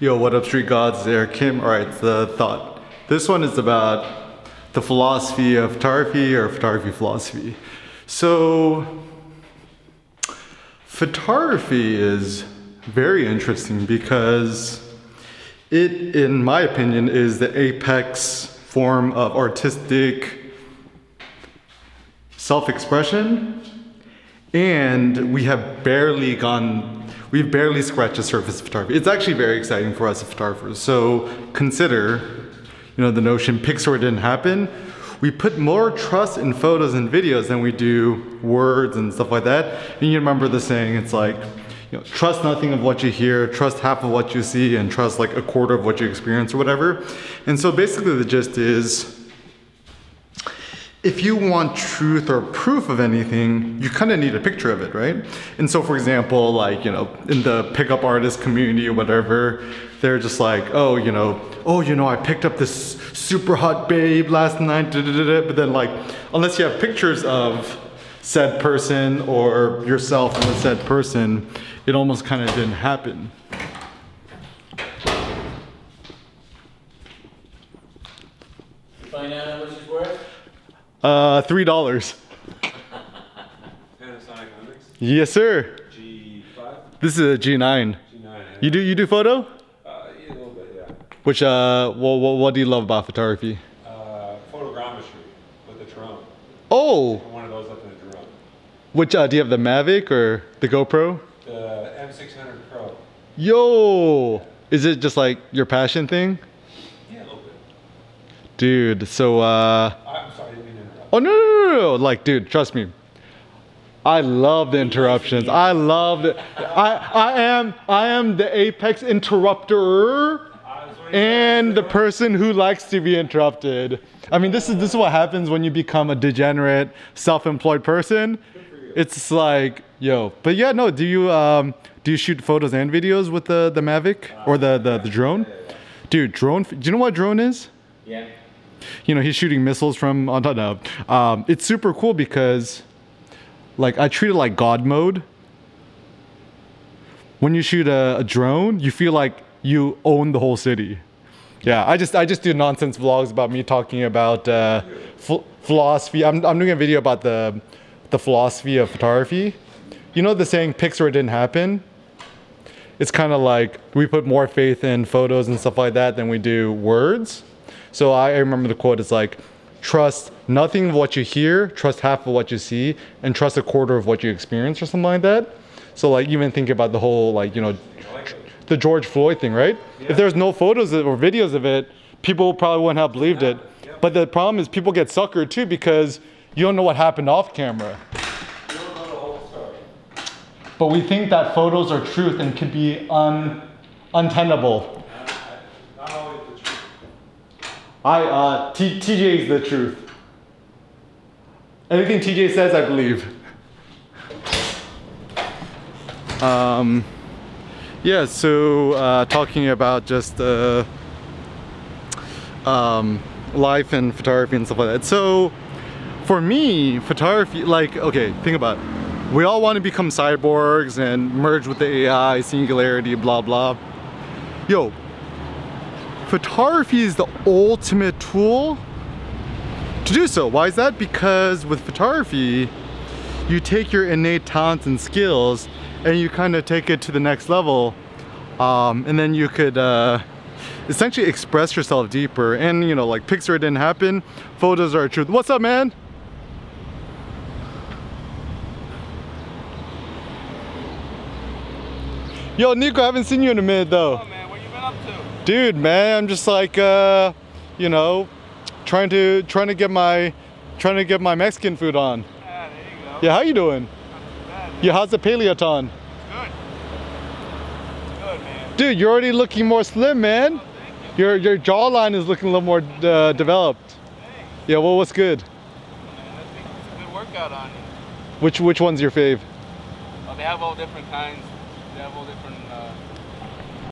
Yo, what up, street gods? Eric Kim. All right, the thought. This one is about the philosophy of photography or photography philosophy. So, photography is very interesting because it, in my opinion, is the apex form of artistic self expression. And we have barely gone, we've barely scratched the surface of photography. It's actually very exciting for us as photographers. So consider, you know, the notion pics or didn't happen. We put more trust in photos and videos than we do words and stuff like that. And you remember the saying, it's like, you know, trust nothing of what you hear, trust half of what you see, and trust like a quarter of what you experience or whatever. And so basically the gist is if you want truth or proof of anything, you kind of need a picture of it, right? And so, for example, like, you know, in the pickup artist community or whatever, they're just like, oh, you know, oh, you know, I picked up this super hot babe last night, but then, like, unless you have pictures of said person or yourself and the said person, it almost kind of didn't happen. Find out how much it's worth? Uh, three dollars. Panasonic Lumix Yes, sir. G5, This is a G9. G9. You do you do photo? Uh, yeah, a little bit, yeah. Which uh, what, what, what do you love about photography? Uh, photogrammetry with the drone. Oh, One of those up in the drone. which uh, do you have the Mavic or the GoPro? The M600 Pro. Yo, is it just like your passion thing, Yeah, a little bit. dude? So uh, I didn't mean to interrupt. Oh no, no, no, no, like, dude, trust me. I love the interruptions. I love it. I I am I am the apex interrupter. and the person who likes to be interrupted. I mean, this is this is what happens when you become a degenerate, self-employed person. It's like, yo, but yeah, no. Do you um do you shoot photos and videos with the the Mavic or the the, the drone? Dude, drone. Do you know what drone is? Yeah. You know, he's shooting missiles from on top. No, um, it's super cool because, like, I treat it like God mode. When you shoot a, a drone, you feel like you own the whole city. Yeah, I just I just do nonsense vlogs about me talking about uh, ph- philosophy. I'm I'm doing a video about the the philosophy of photography. You know the saying pics or didn't happen. It's kind of like we put more faith in photos and stuff like that than we do words. So I remember the quote is like, trust nothing of what you hear, trust half of what you see, and trust a quarter of what you experience, or something like that. So like even think about the whole like you know the George Floyd thing, right? If there's no photos or videos of it, people probably wouldn't have believed it. But the problem is people get suckered too because you don't know what happened off camera. You don't know the whole story. But we think that photos are truth and could be un untenable. Not always the truth. I uh T- TJ is the truth. Anything TJ says, I believe. Um, yeah. So uh, talking about just uh, um, life and photography and stuff like that. So for me, photography, like, okay, think about it. We all want to become cyborgs and merge with the AI, singularity, blah blah. Yo, photography is the ultimate tool to do so. Why is that? Because with photography, you take your innate talents and skills and you kind of take it to the next level. Um, and then you could uh, essentially express yourself deeper. And you know, like pics or didn't happen, photos are truth. What's up, man? Yo, Nico, I haven't seen you in a minute though. man, what you been up to? Dude man i'm just like uh you know trying to trying to get my trying to get my mexican food on Yeah, there you go. yeah how you doing yeah how's the Peloton Good. Good, man. dude you're already looking more slim man your your jawline is looking a little more uh, developed yeah well what's good Man, I think it's a good workout on you. which which one's your fave Well, they have all different kinds. They have all different uh,